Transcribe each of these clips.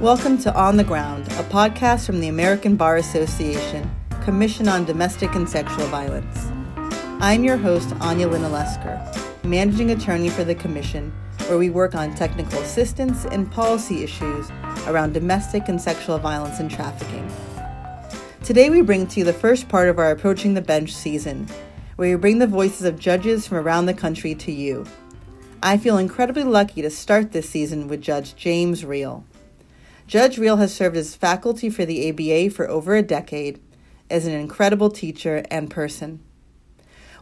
Welcome to On the Ground, a podcast from the American Bar Association, Commission on Domestic and Sexual Violence. I'm your host, Anya Linalesker, managing attorney for the Commission, where we work on technical assistance and policy issues around domestic and sexual violence and trafficking. Today, we bring to you the first part of our Approaching the Bench season, where we bring the voices of judges from around the country to you. I feel incredibly lucky to start this season with Judge James Reel. Judge Reel has served as faculty for the ABA for over a decade, as an incredible teacher and person.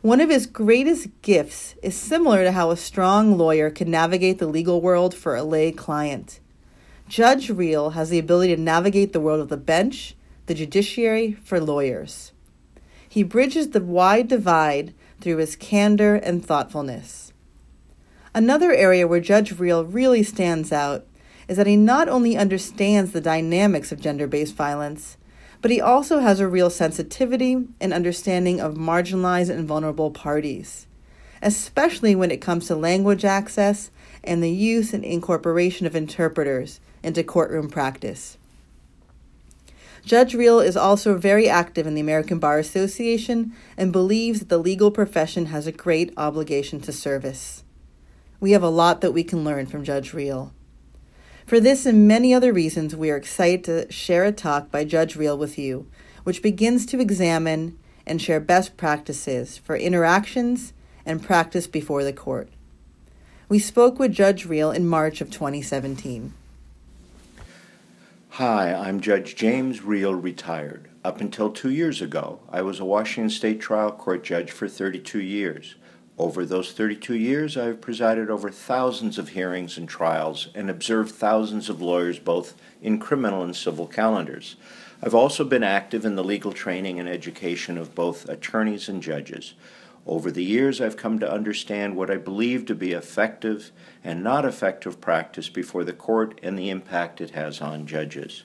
One of his greatest gifts is similar to how a strong lawyer can navigate the legal world for a lay client. Judge Reel has the ability to navigate the world of the bench, the judiciary, for lawyers. He bridges the wide divide through his candor and thoughtfulness. Another area where Judge Reel really stands out is that he not only understands the dynamics of gender based violence, but he also has a real sensitivity and understanding of marginalized and vulnerable parties, especially when it comes to language access and the use and incorporation of interpreters into courtroom practice. Judge Reel is also very active in the American Bar Association and believes that the legal profession has a great obligation to service. We have a lot that we can learn from Judge Reel. For this and many other reasons, we are excited to share a talk by Judge Reel with you, which begins to examine and share best practices for interactions and practice before the court. We spoke with Judge Reel in March of 2017. Hi, I'm Judge James Reel, retired. Up until two years ago, I was a Washington State trial court judge for 32 years. Over those 32 years, I have presided over thousands of hearings and trials and observed thousands of lawyers both in criminal and civil calendars. I've also been active in the legal training and education of both attorneys and judges. Over the years, I've come to understand what I believe to be effective and not effective practice before the court and the impact it has on judges.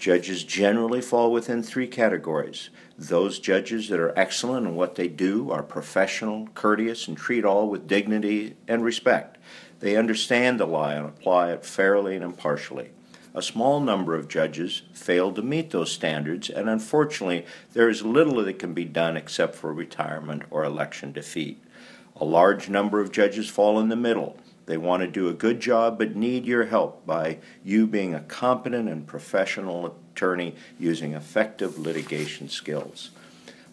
Judges generally fall within three categories. Those judges that are excellent in what they do, are professional, courteous, and treat all with dignity and respect. They understand the law and apply it fairly and impartially. A small number of judges fail to meet those standards, and unfortunately, there is little that can be done except for retirement or election defeat. A large number of judges fall in the middle. They want to do a good job but need your help by you being a competent and professional attorney using effective litigation skills.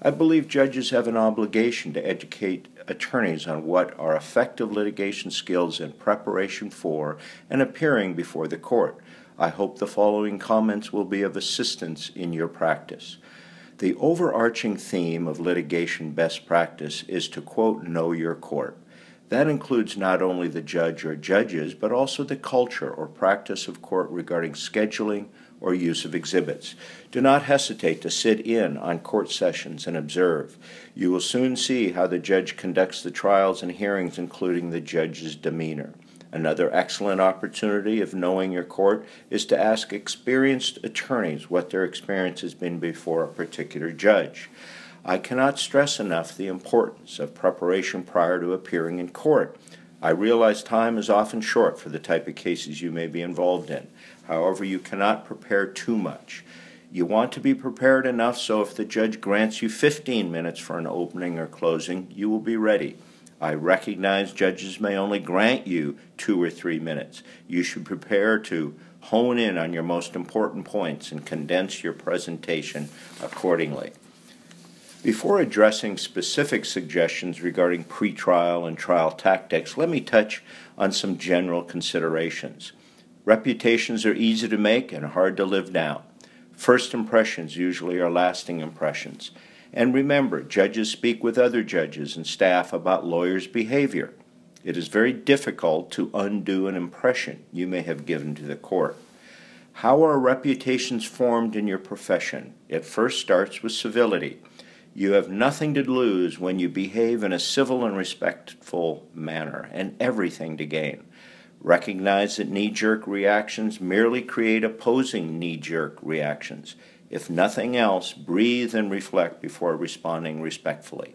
I believe judges have an obligation to educate attorneys on what are effective litigation skills in preparation for and appearing before the court. I hope the following comments will be of assistance in your practice. The overarching theme of litigation best practice is to quote, know your court. That includes not only the judge or judges, but also the culture or practice of court regarding scheduling or use of exhibits. Do not hesitate to sit in on court sessions and observe. You will soon see how the judge conducts the trials and hearings, including the judge's demeanor. Another excellent opportunity of knowing your court is to ask experienced attorneys what their experience has been before a particular judge. I cannot stress enough the importance of preparation prior to appearing in court. I realize time is often short for the type of cases you may be involved in. However, you cannot prepare too much. You want to be prepared enough so if the judge grants you 15 minutes for an opening or closing, you will be ready. I recognize judges may only grant you two or three minutes. You should prepare to hone in on your most important points and condense your presentation accordingly. Before addressing specific suggestions regarding pretrial and trial tactics, let me touch on some general considerations. Reputations are easy to make and hard to live down. First impressions usually are lasting impressions. And remember, judges speak with other judges and staff about lawyers' behavior. It is very difficult to undo an impression you may have given to the court. How are reputations formed in your profession? It first starts with civility. You have nothing to lose when you behave in a civil and respectful manner, and everything to gain. Recognize that knee jerk reactions merely create opposing knee jerk reactions. If nothing else, breathe and reflect before responding respectfully.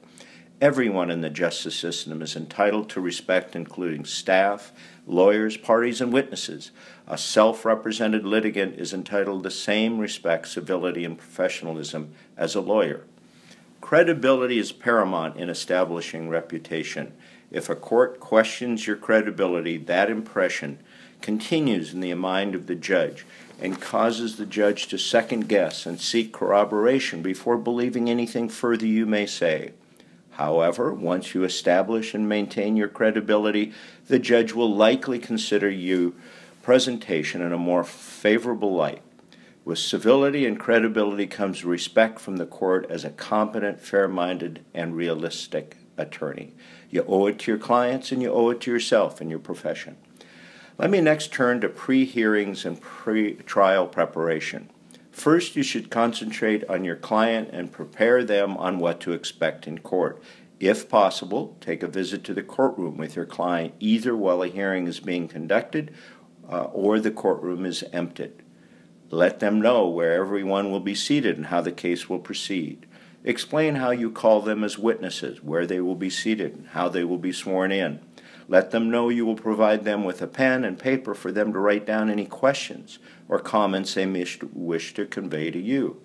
Everyone in the justice system is entitled to respect, including staff, lawyers, parties, and witnesses. A self represented litigant is entitled the same respect, civility, and professionalism as a lawyer. Credibility is paramount in establishing reputation. If a court questions your credibility, that impression continues in the mind of the judge and causes the judge to second guess and seek corroboration before believing anything further you may say. However, once you establish and maintain your credibility, the judge will likely consider your presentation in a more favorable light. With civility and credibility comes respect from the court as a competent, fair minded, and realistic attorney. You owe it to your clients and you owe it to yourself and your profession. Let me next turn to pre hearings and pre trial preparation. First, you should concentrate on your client and prepare them on what to expect in court. If possible, take a visit to the courtroom with your client either while a hearing is being conducted uh, or the courtroom is emptied. Let them know where everyone will be seated and how the case will proceed. Explain how you call them as witnesses, where they will be seated, and how they will be sworn in. Let them know you will provide them with a pen and paper for them to write down any questions or comments they wish to convey to you.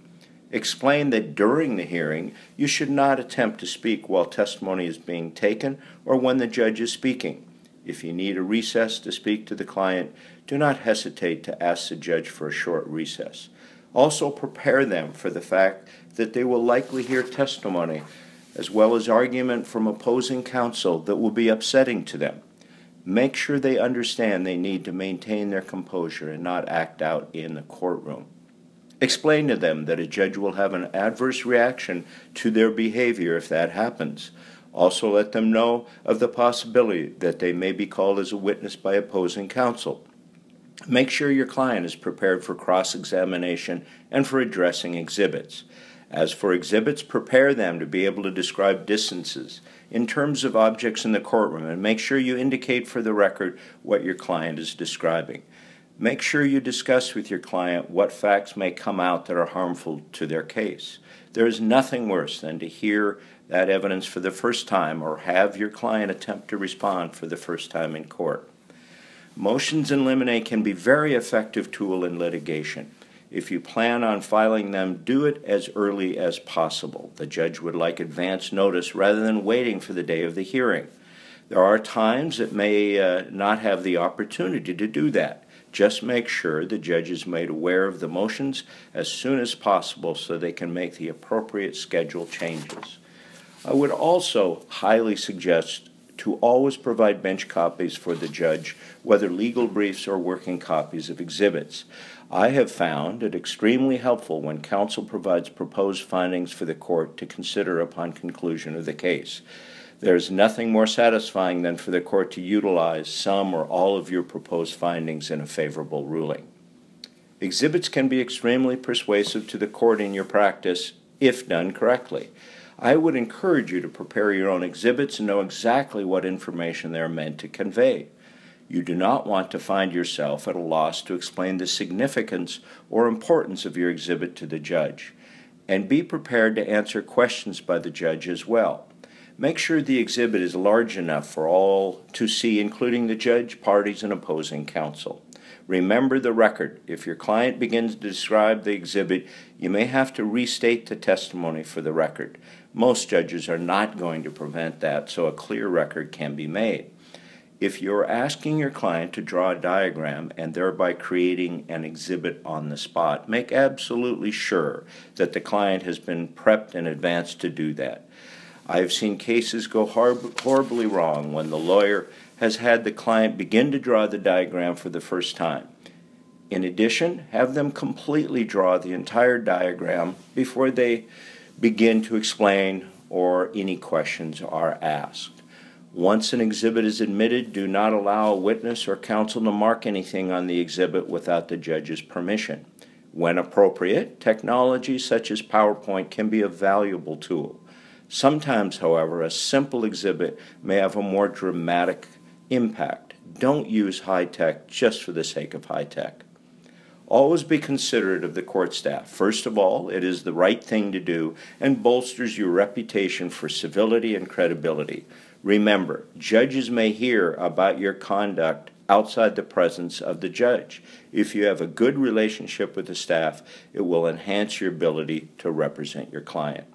Explain that during the hearing you should not attempt to speak while testimony is being taken or when the judge is speaking. If you need a recess to speak to the client, do not hesitate to ask the judge for a short recess. Also, prepare them for the fact that they will likely hear testimony as well as argument from opposing counsel that will be upsetting to them. Make sure they understand they need to maintain their composure and not act out in the courtroom. Explain to them that a judge will have an adverse reaction to their behavior if that happens. Also, let them know of the possibility that they may be called as a witness by opposing counsel. Make sure your client is prepared for cross examination and for addressing exhibits. As for exhibits, prepare them to be able to describe distances in terms of objects in the courtroom and make sure you indicate for the record what your client is describing. Make sure you discuss with your client what facts may come out that are harmful to their case. There is nothing worse than to hear that evidence for the first time or have your client attempt to respond for the first time in court. Motions in limine can be very effective tool in litigation. If you plan on filing them, do it as early as possible. The judge would like advance notice rather than waiting for the day of the hearing. There are times that may uh, not have the opportunity to do that. Just make sure the judge is made aware of the motions as soon as possible so they can make the appropriate schedule changes. I would also highly suggest to always provide bench copies for the judge, whether legal briefs or working copies of exhibits. I have found it extremely helpful when counsel provides proposed findings for the court to consider upon conclusion of the case. There is nothing more satisfying than for the court to utilize some or all of your proposed findings in a favorable ruling. Exhibits can be extremely persuasive to the court in your practice if done correctly. I would encourage you to prepare your own exhibits and know exactly what information they are meant to convey. You do not want to find yourself at a loss to explain the significance or importance of your exhibit to the judge. And be prepared to answer questions by the judge as well. Make sure the exhibit is large enough for all to see, including the judge, parties, and opposing counsel. Remember the record. If your client begins to describe the exhibit, you may have to restate the testimony for the record. Most judges are not going to prevent that, so a clear record can be made if you're asking your client to draw a diagram and thereby creating an exhibit on the spot, make absolutely sure that the client has been prepped in advance to do that. I've seen cases go horribly wrong when the lawyer has had the client begin to draw the diagram for the first time. In addition, have them completely draw the entire diagram before they begin to explain or any questions are asked. Once an exhibit is admitted, do not allow a witness or counsel to mark anything on the exhibit without the judge's permission. When appropriate, technology such as PowerPoint can be a valuable tool. Sometimes, however, a simple exhibit may have a more dramatic impact. Don't use high tech just for the sake of high tech. Always be considerate of the court staff. First of all, it is the right thing to do and bolsters your reputation for civility and credibility. Remember, judges may hear about your conduct outside the presence of the judge. If you have a good relationship with the staff, it will enhance your ability to represent your client.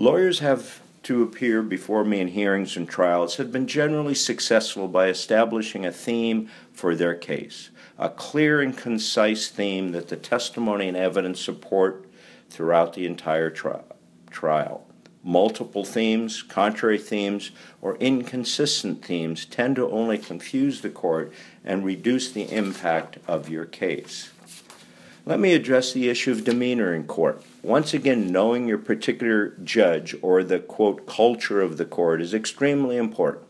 Lawyers have to appear before me in hearings and trials have been generally successful by establishing a theme for their case, a clear and concise theme that the testimony and evidence support throughout the entire tri- trial. Multiple themes, contrary themes, or inconsistent themes tend to only confuse the court and reduce the impact of your case. Let me address the issue of demeanor in court. Once again, knowing your particular judge or the quote culture of the court is extremely important.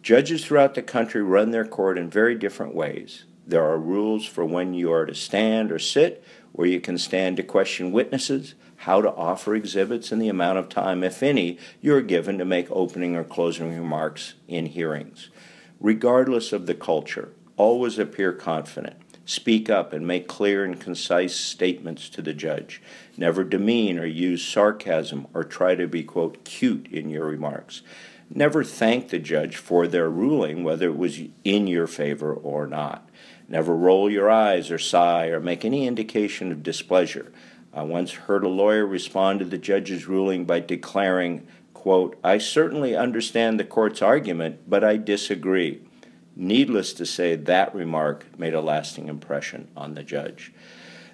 Judges throughout the country run their court in very different ways. There are rules for when you are to stand or sit, where you can stand to question witnesses, how to offer exhibits, and the amount of time, if any, you are given to make opening or closing remarks in hearings. Regardless of the culture, always appear confident. Speak up and make clear and concise statements to the judge. Never demean or use sarcasm or try to be, quote, cute in your remarks. Never thank the judge for their ruling, whether it was in your favor or not. Never roll your eyes or sigh or make any indication of displeasure. I once heard a lawyer respond to the judge's ruling by declaring, quote, I certainly understand the court's argument, but I disagree. Needless to say, that remark made a lasting impression on the judge.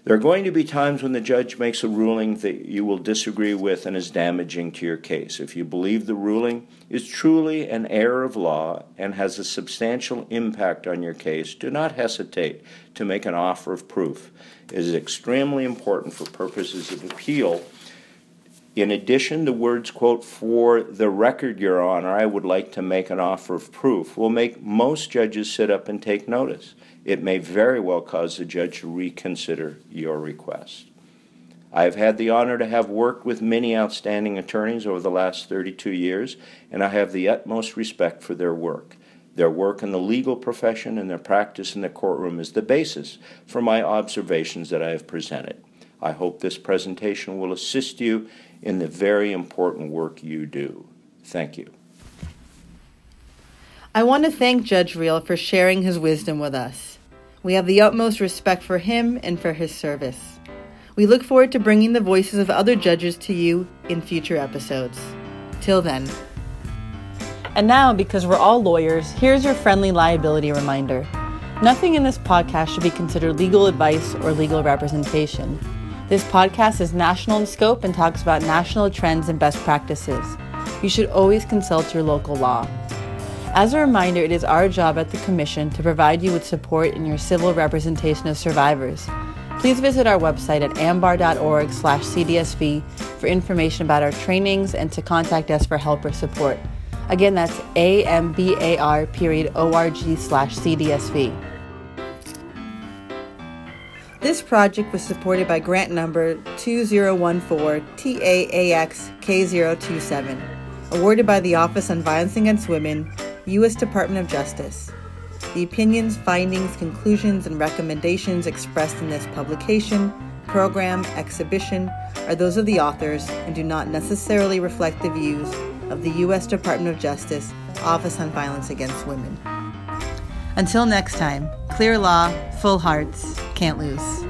There are going to be times when the judge makes a ruling that you will disagree with and is damaging to your case. If you believe the ruling is truly an error of law and has a substantial impact on your case, do not hesitate to make an offer of proof. It is extremely important for purposes of appeal in addition, the words, quote, for the record, Your Honor, I would like to make an offer of proof, will make most judges sit up and take notice. It may very well cause the judge to reconsider your request. I have had the honor to have worked with many outstanding attorneys over the last 32 years, and I have the utmost respect for their work. Their work in the legal profession and their practice in the courtroom is the basis for my observations that I have presented. I hope this presentation will assist you in the very important work you do. Thank you. I want to thank Judge Reel for sharing his wisdom with us. We have the utmost respect for him and for his service. We look forward to bringing the voices of other judges to you in future episodes. Till then. And now, because we're all lawyers, here's your friendly liability reminder. Nothing in this podcast should be considered legal advice or legal representation. This podcast is national in scope and talks about national trends and best practices. You should always consult your local law. As a reminder, it is our job at the Commission to provide you with support in your civil representation of survivors. Please visit our website at ambar.org slash cdsv for information about our trainings and to contact us for help or support. Again, that's ambar period org slash cdsv. This project was supported by grant number 2014 TAAX K027, awarded by the Office on Violence Against Women, U.S. Department of Justice. The opinions, findings, conclusions, and recommendations expressed in this publication, program, exhibition are those of the authors and do not necessarily reflect the views of the U.S. Department of Justice Office on Violence Against Women. Until next time, clear law, full hearts, can't lose.